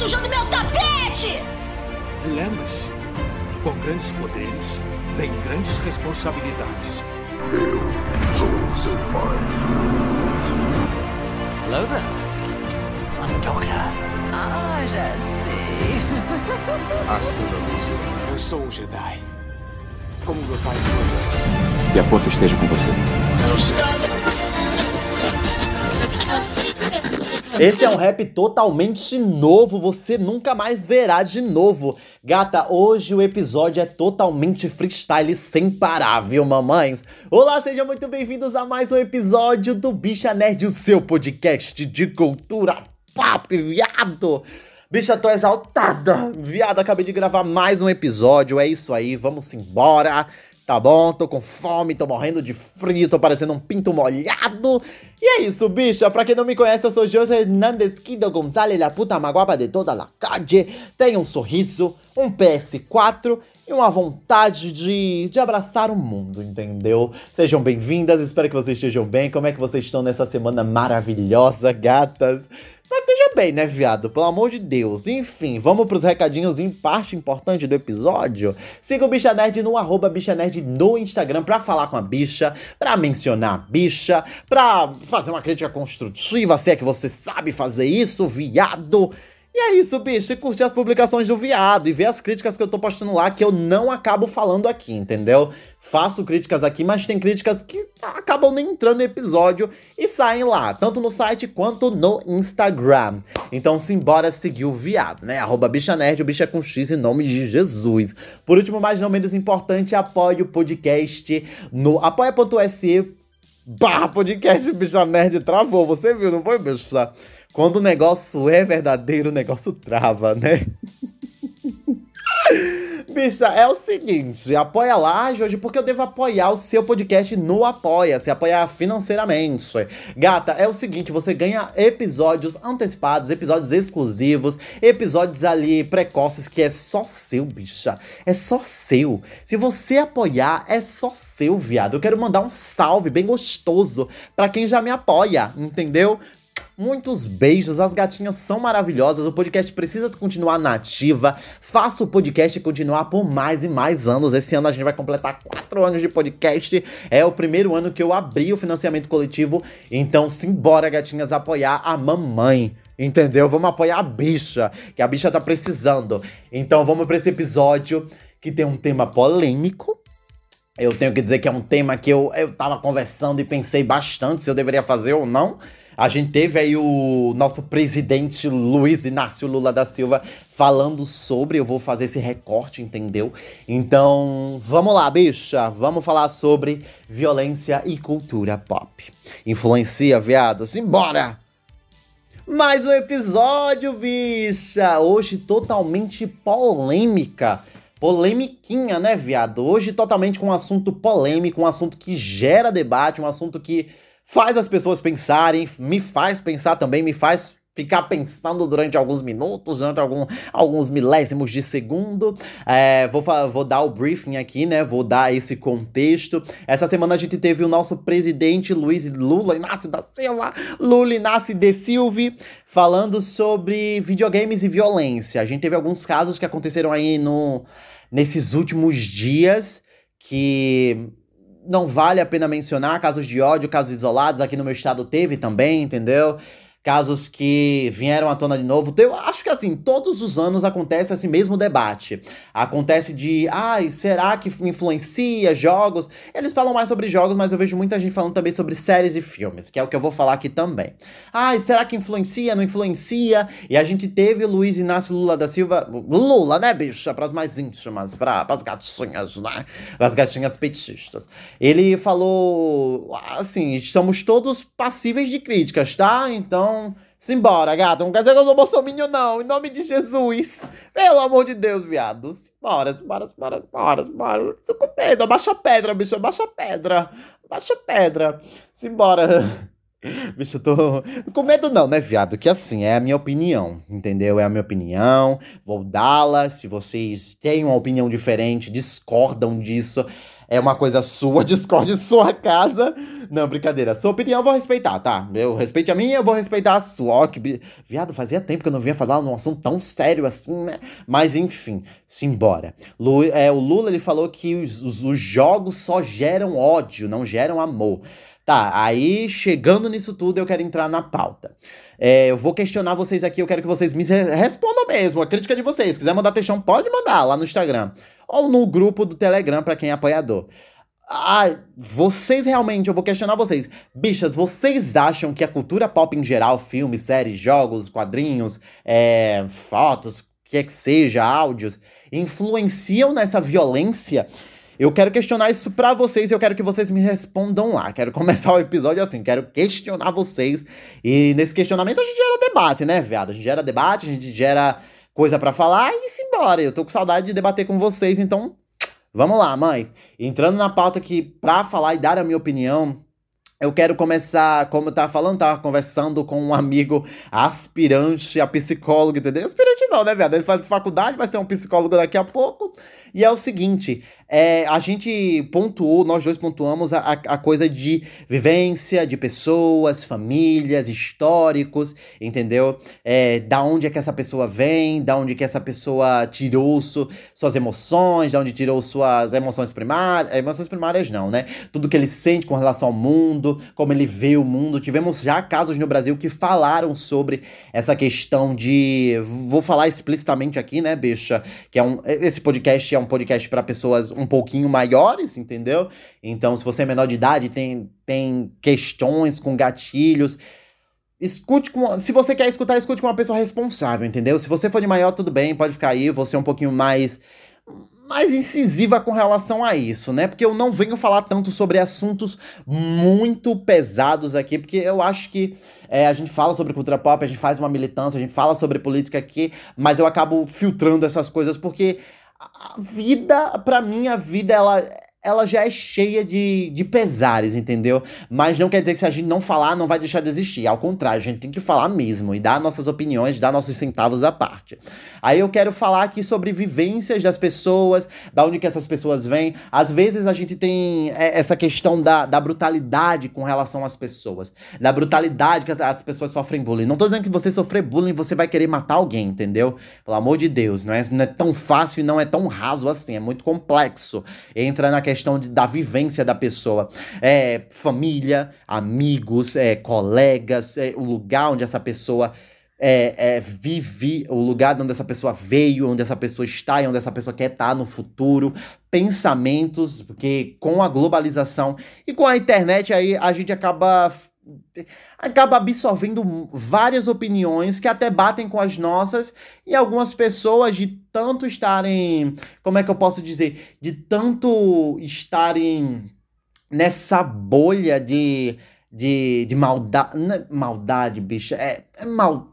sujando meu tapete! Lembre-se, com grandes poderes, vem grandes responsabilidades. Eu sou seu pai. Hello there. I'm the doctor. Ah, já sei. Hasta la vista. Eu sou um Jedi. Como meu pai foi antes. Que a força esteja com você. Esse é um rap totalmente novo, você nunca mais verá de novo. Gata, hoje o episódio é totalmente freestyle sem parar, viu, mamães? Olá, sejam muito bem-vindos a mais um episódio do Bicha Nerd, o seu podcast de cultura pop, viado! Bicha, tô exaltada! Viado, acabei de gravar mais um episódio, é isso aí, vamos embora! Tá bom, tô com fome, tô morrendo de frio, tô parecendo um pinto molhado. E é isso, bicha. Pra quem não me conhece, eu sou Jorge Hernandes Kido Gonzalez, la puta maguapa de toda la calle. Tenho um sorriso, um PS4 e uma vontade de, de abraçar o mundo, entendeu? Sejam bem-vindas, espero que vocês estejam bem. Como é que vocês estão nessa semana maravilhosa, gatas? Bem, né, viado? Pelo amor de Deus. Enfim, vamos pros recadinhos em parte importante do episódio. Siga o Bicha Nerd no arroba Bicha Nerd no Instagram pra falar com a bicha, pra mencionar a bicha, pra fazer uma crítica construtiva, se é que você sabe fazer isso, viado. E é isso, bicho. E curtir as publicações do viado e ver as críticas que eu tô postando lá que eu não acabo falando aqui, entendeu? Faço críticas aqui, mas tem críticas que acabam nem entrando no episódio e saem lá, tanto no site quanto no Instagram. Então simbora seguir o viado, né? Arroba bicha nerd, o bicha com X em nome de Jesus. Por último, mas não menos importante, apoie o podcast no apoia.se barra podcast bicha nerd travou. Você viu, não foi, bicha? Quando o negócio é verdadeiro, o negócio trava, né? Bicha, é o seguinte, apoia lá, Jorge, porque eu devo apoiar o seu podcast no Apoia, se apoiar financeiramente. Gata, é o seguinte, você ganha episódios antecipados, episódios exclusivos, episódios ali precoces que é só seu, bicha. É só seu. Se você apoiar, é só seu, viado. Eu quero mandar um salve bem gostoso para quem já me apoia, entendeu? Muitos beijos, as gatinhas são maravilhosas. O podcast precisa continuar nativa. Faça o podcast continuar por mais e mais anos. Esse ano a gente vai completar quatro anos de podcast. É o primeiro ano que eu abri o financiamento coletivo. Então, simbora, gatinhas, apoiar a mamãe. Entendeu? Vamos apoiar a bicha, que a bicha tá precisando. Então, vamos para esse episódio que tem um tema polêmico. Eu tenho que dizer que é um tema que eu, eu tava conversando e pensei bastante se eu deveria fazer ou não. A gente teve aí o nosso presidente Luiz Inácio Lula da Silva falando sobre, eu vou fazer esse recorte, entendeu? Então, vamos lá, bicha, vamos falar sobre violência e cultura pop. Influencia, viado? Simbora! Mais um episódio, bicha! Hoje totalmente polêmica. Polemiquinha, né, viado? Hoje totalmente com um assunto polêmico, um assunto que gera debate, um assunto que faz as pessoas pensarem, me faz pensar também, me faz ficar pensando durante alguns minutos, durante algum, alguns milésimos de segundo. É, vou, vou dar o briefing aqui, né? Vou dar esse contexto. Essa semana a gente teve o nosso presidente Luiz Lula Inácio da Silva, Lula Inácio de Silva, falando sobre videogames e violência. A gente teve alguns casos que aconteceram aí no, nesses últimos dias que não vale a pena mencionar casos de ódio, casos isolados. Aqui no meu estado teve também, entendeu? Casos que vieram à tona de novo. Eu acho que assim, todos os anos acontece esse mesmo debate. Acontece de, ai, será que influencia jogos? Eles falam mais sobre jogos, mas eu vejo muita gente falando também sobre séries e filmes, que é o que eu vou falar aqui também. Ai, será que influencia, não influencia? E a gente teve o Luiz Inácio Lula da Silva, Lula, né, bicha, para as mais íntimas, para as gatinhas, né? As gatinhas petistas. Ele falou, assim, estamos todos passíveis de críticas, tá? Então então, simbora, gata. Não quer dizer que eu sou bolsominho, não. Em nome de Jesus. Pelo amor de Deus, viado. Simbora, simbora, simbora, simbora, simbora. Tô com medo. Abaixa a pedra, bicho. Abaixa a pedra. Abaixa a pedra. Simbora. Bicho, eu tô. Com medo não, né, viado? Que assim, é a minha opinião, entendeu? É a minha opinião. Vou dá-la. Se vocês têm uma opinião diferente, discordam disso, é uma coisa sua, discorde sua casa. Não, brincadeira. Sua opinião eu vou respeitar, tá? Eu respeite a minha, eu vou respeitar a sua. Que... Viado, fazia tempo que eu não vinha falar num assunto tão sério assim, né? Mas enfim, simbora. Lu, é, o Lula, ele falou que os, os, os jogos só geram ódio, não geram amor. Tá, aí chegando nisso tudo, eu quero entrar na pauta. É, eu vou questionar vocês aqui, eu quero que vocês me respondam mesmo. A crítica de vocês. Se quiser mandar textão, pode mandar lá no Instagram. Ou no grupo do Telegram, para quem é apoiador. Ah, vocês realmente, eu vou questionar vocês. Bichas, vocês acham que a cultura pop em geral, filmes, séries, jogos, quadrinhos, é, fotos, que é que seja, áudios, influenciam nessa violência eu quero questionar isso para vocês e eu quero que vocês me respondam lá. Quero começar o episódio assim, quero questionar vocês. E nesse questionamento a gente gera debate, né, viado? A gente gera debate, a gente gera coisa para falar e se embora. Eu tô com saudade de debater com vocês, então vamos lá, mães. Entrando na pauta aqui pra falar e dar a minha opinião, eu quero começar, como eu tava falando, tava conversando com um amigo aspirante a psicólogo, entendeu? Aspirante não, né, viado? Ele faz faculdade, vai ser um psicólogo daqui a pouco. E é o seguinte, é, a gente pontuou, nós dois pontuamos a, a coisa de vivência, de pessoas, famílias, históricos, entendeu? É, da onde é que essa pessoa vem, da onde que essa pessoa tirou su, suas emoções, da onde tirou suas emoções primárias, emoções primárias não, né? Tudo que ele sente com relação ao mundo, como ele vê o mundo. Tivemos já casos no Brasil que falaram sobre essa questão de, vou falar explicitamente aqui, né, bicha, que é um, esse podcast é um podcast para pessoas um pouquinho maiores, entendeu? Então, se você é menor de idade, tem, tem questões com gatilhos. Escute com. Se você quer escutar, escute com uma pessoa responsável, entendeu? Se você for de maior, tudo bem, pode ficar aí, você é um pouquinho mais. Mais incisiva com relação a isso, né? Porque eu não venho falar tanto sobre assuntos muito pesados aqui, porque eu acho que é, a gente fala sobre cultura pop, a gente faz uma militância, a gente fala sobre política aqui, mas eu acabo filtrando essas coisas porque a vida, para mim, a vida, ela ela já é cheia de, de pesares, entendeu? Mas não quer dizer que se a gente não falar, não vai deixar de existir. Ao contrário, a gente tem que falar mesmo e dar nossas opiniões, dar nossos centavos à parte. Aí eu quero falar aqui sobre vivências das pessoas, da onde que essas pessoas vêm. Às vezes a gente tem é, essa questão da, da brutalidade com relação às pessoas. Da brutalidade que as, as pessoas sofrem bullying. Não tô dizendo que você sofrer bullying, você vai querer matar alguém, entendeu? Pelo amor de Deus, não é, não é tão fácil e não é tão raso assim, é muito complexo. Entra na questão de, da vivência da pessoa. É, família, amigos, é, colegas, é, o lugar onde essa pessoa é, é, vive, o lugar onde essa pessoa veio, onde essa pessoa está e onde essa pessoa quer estar no futuro, pensamentos, porque com a globalização e com a internet aí a gente acaba acaba absorvendo várias opiniões que até batem com as nossas e algumas pessoas de tanto estarem, como é que eu posso dizer, de tanto estarem nessa bolha de de, de maldade, é maldade, bicha, é, é mal,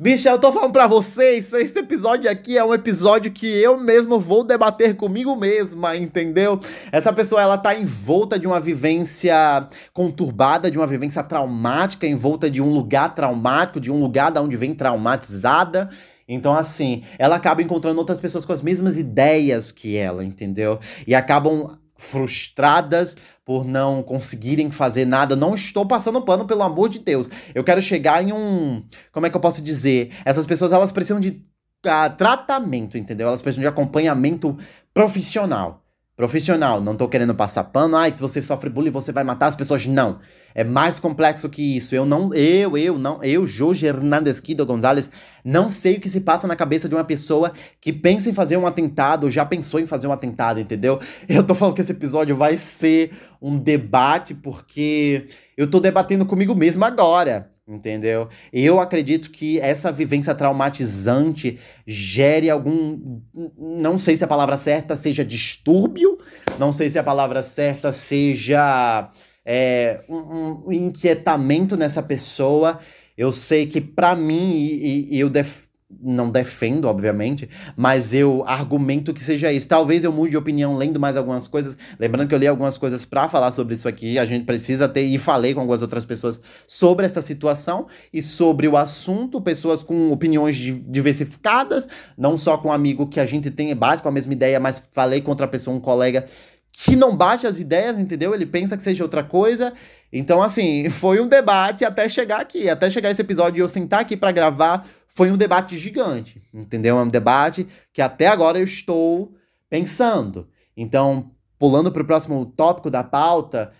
Bicha, eu tô falando pra vocês, esse episódio aqui é um episódio que eu mesmo vou debater comigo mesma, entendeu? Essa pessoa, ela tá envolta de uma vivência conturbada, de uma vivência traumática, envolta de um lugar traumático, de um lugar da onde vem traumatizada. Então, assim, ela acaba encontrando outras pessoas com as mesmas ideias que ela, entendeu? E acabam frustradas por não conseguirem fazer nada. Não estou passando pano, pelo amor de Deus. Eu quero chegar em um. Como é que eu posso dizer? Essas pessoas elas precisam de uh, tratamento, entendeu? Elas precisam de acompanhamento profissional. Profissional, não tô querendo passar pano. Ai, se você sofre bullying, você vai matar as pessoas. Não. É mais complexo que isso. Eu não, eu, eu, não, eu, Jorge Hernandes Quido Gonzalez, não sei o que se passa na cabeça de uma pessoa que pensa em fazer um atentado, já pensou em fazer um atentado, entendeu? Eu tô falando que esse episódio vai ser um debate porque eu tô debatendo comigo mesmo agora. Entendeu? Eu acredito que essa vivência traumatizante gere algum. Não sei se a palavra certa seja distúrbio, não sei se a palavra certa seja é, um, um, inquietamento nessa pessoa. Eu sei que para mim, e, e eu def não defendo, obviamente, mas eu argumento que seja isso. Talvez eu mude de opinião lendo mais algumas coisas. Lembrando que eu li algumas coisas para falar sobre isso aqui. A gente precisa ter, e falei com algumas outras pessoas sobre essa situação e sobre o assunto. Pessoas com opiniões diversificadas, não só com um amigo que a gente tem, bate com a mesma ideia, mas falei com outra pessoa, um colega que não bate as ideias, entendeu? Ele pensa que seja outra coisa. Então, assim, foi um debate até chegar aqui, até chegar esse episódio e eu sentar aqui para gravar, foi um debate gigante, entendeu? É um debate que até agora eu estou pensando. Então, pulando para o próximo tópico da pauta,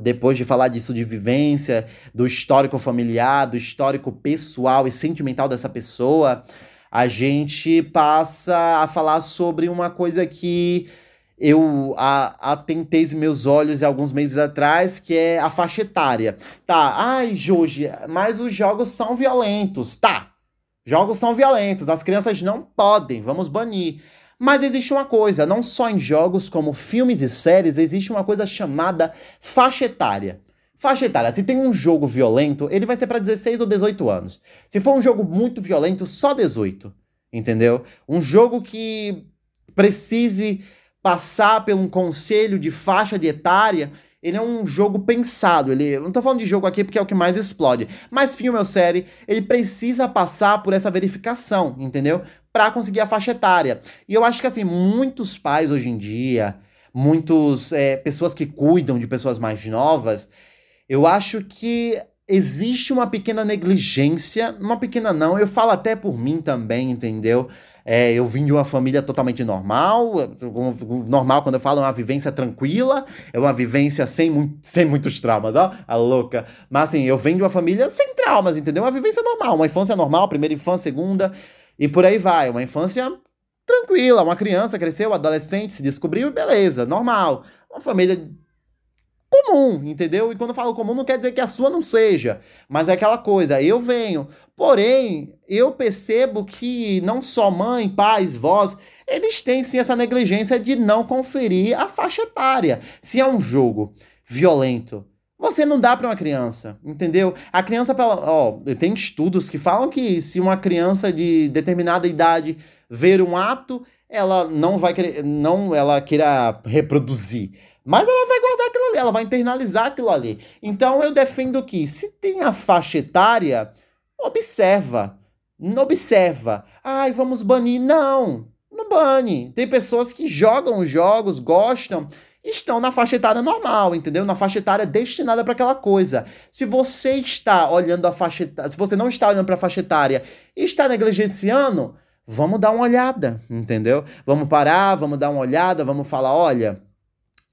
depois de falar disso de vivência, do histórico familiar, do histórico pessoal e sentimental dessa pessoa, a gente passa a falar sobre uma coisa que eu atentei os meus olhos alguns meses atrás, que é a faixa etária. Tá, ai, Jorge, mas os jogos são violentos. Tá, jogos são violentos, as crianças não podem, vamos banir. Mas existe uma coisa, não só em jogos como filmes e séries, existe uma coisa chamada faixa etária. Faixa etária, se tem um jogo violento, ele vai ser para 16 ou 18 anos. Se for um jogo muito violento, só 18. Entendeu? Um jogo que precise passar por um conselho de faixa de etária, ele é um jogo pensado. Ele, não tô falando de jogo aqui porque é o que mais explode. Mas filme ou série, ele precisa passar por essa verificação, entendeu? Para conseguir a faixa etária. E eu acho que assim, muitos pais hoje em dia, muitas é, pessoas que cuidam de pessoas mais novas, eu acho que existe uma pequena negligência, uma pequena não, eu falo até por mim também, entendeu? É, eu vim de uma família totalmente normal, normal quando eu falo é uma vivência tranquila, é uma vivência sem, sem muitos traumas, ó, a louca. Mas assim, eu venho de uma família sem traumas, entendeu? Uma vivência normal, uma infância normal, primeira infância, segunda, e por aí vai. Uma infância tranquila, uma criança cresceu, adolescente, se descobriu, beleza, normal. Uma família comum, entendeu? E quando eu falo comum, não quer dizer que a sua não seja, mas é aquela coisa, eu venho. Porém, eu percebo que não só mãe, pais, vós, eles têm sim essa negligência de não conferir a faixa etária. Se é um jogo violento, você não dá para uma criança, entendeu? A criança, ó, tem estudos que falam que se uma criança de determinada idade ver um ato, ela não vai querer, não ela queira reproduzir. Mas ela vai guardar aquilo ali, ela vai internalizar aquilo ali. Então eu defendo que, se tem a faixa etária, observa. Não observa. Ai, vamos banir. Não, não bane. Tem pessoas que jogam os jogos, gostam, estão na faixa etária normal, entendeu? Na faixa etária destinada para aquela coisa. Se você está olhando a faixa etária, se você não está olhando para a faixa etária e está negligenciando, vamos dar uma olhada, entendeu? Vamos parar, vamos dar uma olhada, vamos falar, olha,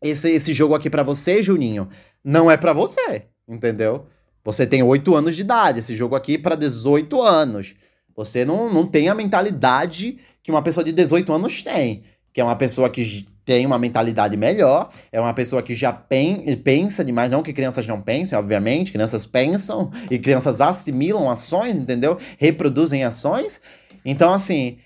esse, esse jogo aqui para você, Juninho, não é para você, entendeu? Você tem 8 anos de idade, esse jogo aqui para 18 anos. Você não, não tem a mentalidade que uma pessoa de 18 anos tem, que é uma pessoa que tem uma mentalidade melhor, é uma pessoa que já pen, pensa demais, não que crianças não pensem, obviamente, crianças pensam e crianças assimilam ações, entendeu? Reproduzem ações. Então, assim,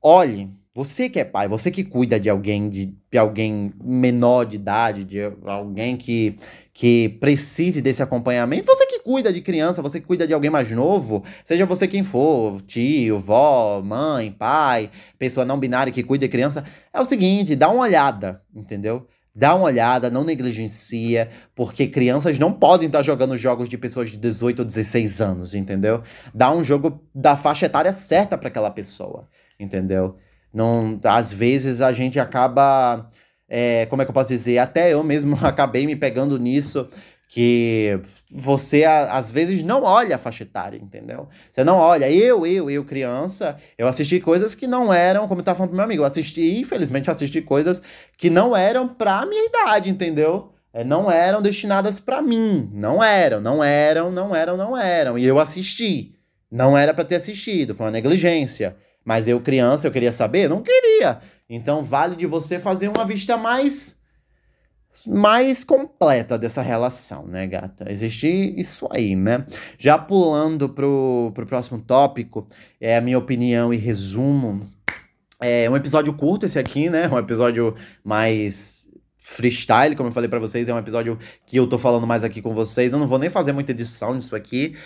olhe, você que é pai, você que cuida de alguém, de, de alguém menor de idade, de alguém que, que precise desse acompanhamento, você que cuida de criança, você que cuida de alguém mais novo, seja você quem for, tio, vó, mãe, pai, pessoa não binária que cuida de criança, é o seguinte, dá uma olhada, entendeu? Dá uma olhada, não negligencia, porque crianças não podem estar jogando jogos de pessoas de 18 ou 16 anos, entendeu? Dá um jogo da faixa etária certa para aquela pessoa, entendeu? Não, às vezes a gente acaba, é, como é que eu posso dizer? Até eu mesmo acabei me pegando nisso, que você às vezes não olha a faixa etária, entendeu? Você não olha. Eu, eu, eu, criança, eu assisti coisas que não eram, como eu tava falando pro meu amigo, eu assisti, infelizmente, eu assisti coisas que não eram pra minha idade, entendeu? É, não eram destinadas para mim. Não eram, não eram, não eram, não eram. E eu assisti. Não era para ter assistido, foi uma negligência. Mas eu, criança, eu queria saber? Não queria. Então vale de você fazer uma vista mais mais completa dessa relação, né, gata? Existe isso aí, né? Já pulando pro, pro próximo tópico, é a minha opinião e resumo. É um episódio curto esse aqui, né? Um episódio mais freestyle, como eu falei para vocês, é um episódio que eu tô falando mais aqui com vocês. Eu não vou nem fazer muita edição nisso aqui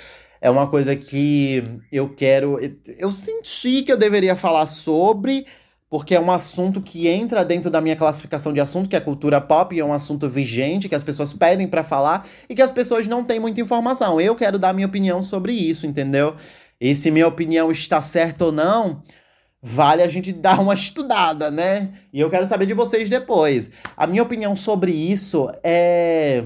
é uma coisa que eu quero. Eu senti que eu deveria falar sobre, porque é um assunto que entra dentro da minha classificação de assunto, que é cultura pop, e é um assunto vigente, que as pessoas pedem para falar e que as pessoas não têm muita informação. Eu quero dar minha opinião sobre isso, entendeu? E se minha opinião está certa ou não, vale a gente dar uma estudada, né? E eu quero saber de vocês depois. A minha opinião sobre isso é.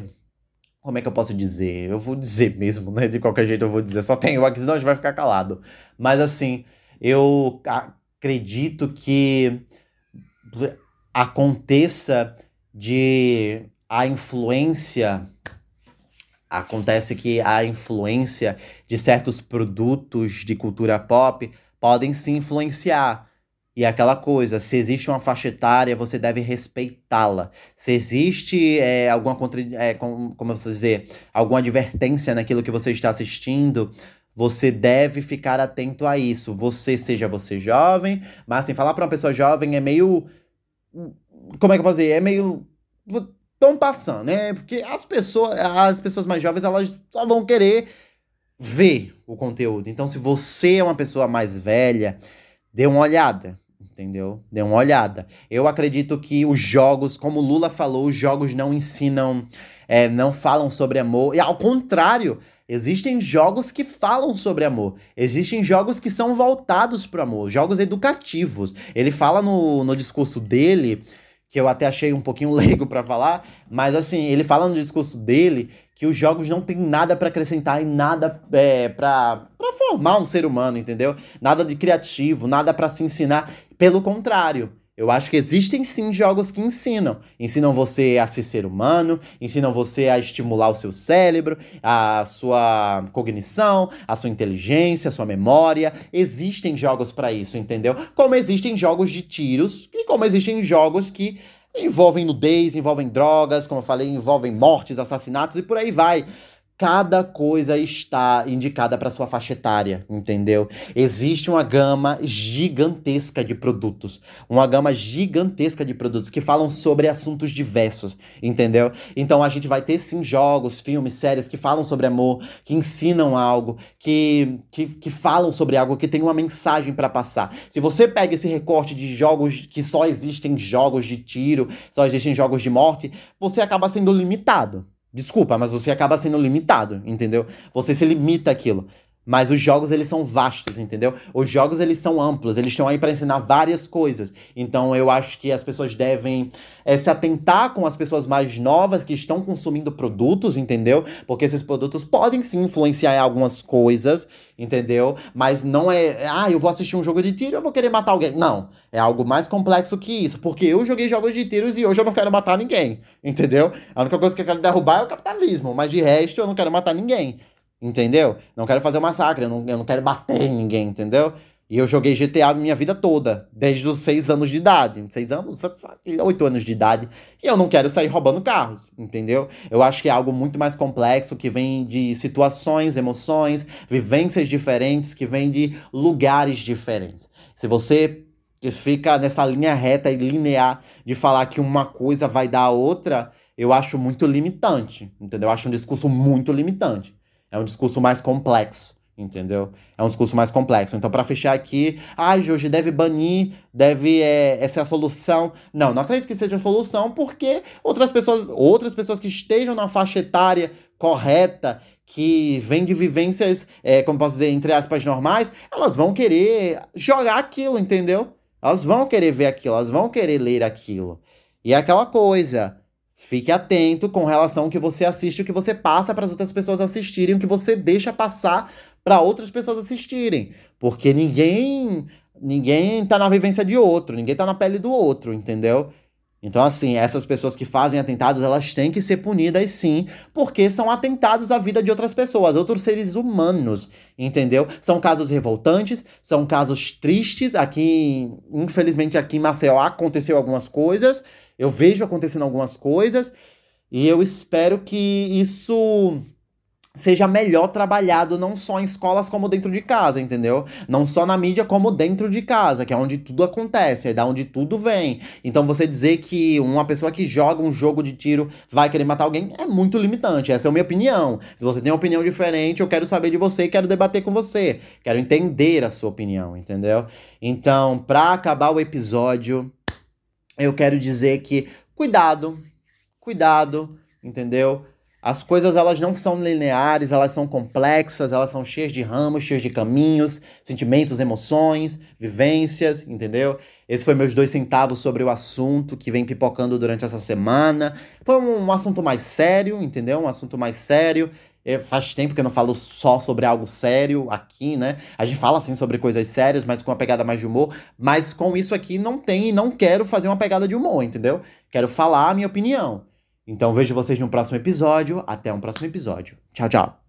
Como é que eu posso dizer? Eu vou dizer mesmo, né? De qualquer jeito eu vou dizer. Só tem eu aqui, senão a gente vai ficar calado. Mas assim, eu acredito que aconteça de a influência acontece que a influência de certos produtos de cultura pop podem se influenciar. E aquela coisa, se existe uma faixa etária, você deve respeitá-la. Se existe é, alguma contra, é, como, como eu posso dizer, alguma advertência naquilo que você está assistindo, você deve ficar atento a isso. Você seja você jovem, mas assim, falar para uma pessoa jovem é meio como é que eu posso dizer? É meio estão passando, né? Porque as pessoas, as pessoas mais jovens, elas só vão querer ver o conteúdo. Então, se você é uma pessoa mais velha, dê uma olhada, entendeu? Dê uma olhada. Eu acredito que os jogos, como Lula falou, os jogos não ensinam, é, não falam sobre amor. E ao contrário, existem jogos que falam sobre amor. Existem jogos que são voltados para o amor, jogos educativos. Ele fala no, no discurso dele que eu até achei um pouquinho leigo para falar, mas assim, ele fala no discurso dele que os jogos não tem nada para acrescentar e nada é, para formar um ser humano, entendeu? Nada de criativo, nada para se ensinar. Pelo contrário, eu acho que existem sim jogos que ensinam. Ensinam você a ser ser humano, ensinam você a estimular o seu cérebro, a sua cognição, a sua inteligência, a sua memória. Existem jogos para isso, entendeu? Como existem jogos de tiros e como existem jogos que envolvem nudez, envolvem drogas, como eu falei, envolvem mortes, assassinatos e por aí vai cada coisa está indicada para sua faixa etária, entendeu? Existe uma gama gigantesca de produtos, uma gama gigantesca de produtos que falam sobre assuntos diversos, entendeu? Então a gente vai ter sim jogos, filmes, séries que falam sobre amor, que ensinam algo, que, que, que falam sobre algo, que tem uma mensagem para passar. Se você pega esse recorte de jogos que só existem jogos de tiro, só existem jogos de morte, você acaba sendo limitado. Desculpa, mas você acaba sendo limitado, entendeu? Você se limita aquilo. Mas os jogos, eles são vastos, entendeu? Os jogos, eles são amplos, eles estão aí para ensinar várias coisas. Então, eu acho que as pessoas devem é, se atentar com as pessoas mais novas que estão consumindo produtos, entendeu? Porque esses produtos podem sim influenciar em algumas coisas, entendeu? Mas não é, ah, eu vou assistir um jogo de tiro eu vou querer matar alguém. Não, é algo mais complexo que isso. Porque eu joguei jogos de tiros e hoje eu não quero matar ninguém, entendeu? A única coisa que eu quero derrubar é o capitalismo, mas de resto eu não quero matar ninguém. Entendeu? Não quero fazer um massacre, eu não, eu não quero bater em ninguém, entendeu? E eu joguei GTA minha vida toda, desde os seis anos de idade. Seis anos, oito anos de idade. E eu não quero sair roubando carros, entendeu? Eu acho que é algo muito mais complexo, que vem de situações, emoções, vivências diferentes, que vem de lugares diferentes. Se você fica nessa linha reta e linear de falar que uma coisa vai dar a outra, eu acho muito limitante, entendeu? Eu acho um discurso muito limitante. É um discurso mais complexo, entendeu? É um discurso mais complexo. Então, para fechar aqui, ah, Jorge, deve banir, deve é, essa é a solução. Não, não acredito que seja a solução, porque outras pessoas, outras pessoas que estejam na faixa etária correta, que vem de vivências, é, como posso dizer, entre aspas, normais, elas vão querer jogar aquilo, entendeu? Elas vão querer ver aquilo, elas vão querer ler aquilo. E é aquela coisa. Fique atento com relação ao que você assiste, o que você passa para as outras pessoas assistirem, o que você deixa passar para outras pessoas assistirem, porque ninguém ninguém tá na vivência de outro, ninguém tá na pele do outro, entendeu? Então, assim, essas pessoas que fazem atentados, elas têm que ser punidas sim, porque são atentados à vida de outras pessoas, outros seres humanos, entendeu? São casos revoltantes, são casos tristes. Aqui, infelizmente, aqui em Maceió aconteceu algumas coisas, eu vejo acontecendo algumas coisas e eu espero que isso seja melhor trabalhado não só em escolas como dentro de casa, entendeu? Não só na mídia como dentro de casa, que é onde tudo acontece, é da onde tudo vem. Então você dizer que uma pessoa que joga um jogo de tiro vai querer matar alguém é muito limitante. Essa é a minha opinião. Se você tem uma opinião diferente, eu quero saber de você quero debater com você. Quero entender a sua opinião, entendeu? Então, para acabar o episódio, eu quero dizer que cuidado, cuidado, entendeu? As coisas elas não são lineares, elas são complexas, elas são cheias de ramos, cheias de caminhos, sentimentos, emoções, vivências, entendeu? Esse foi meus dois centavos sobre o assunto que vem pipocando durante essa semana. Foi um, um assunto mais sério, entendeu? Um assunto mais sério. É, faz tempo que eu não falo só sobre algo sério aqui, né? A gente fala assim sobre coisas sérias, mas com uma pegada mais de humor. Mas com isso aqui não tem e não quero fazer uma pegada de humor, entendeu? Quero falar a minha opinião. Então vejo vocês no próximo episódio. Até um próximo episódio. Tchau, tchau.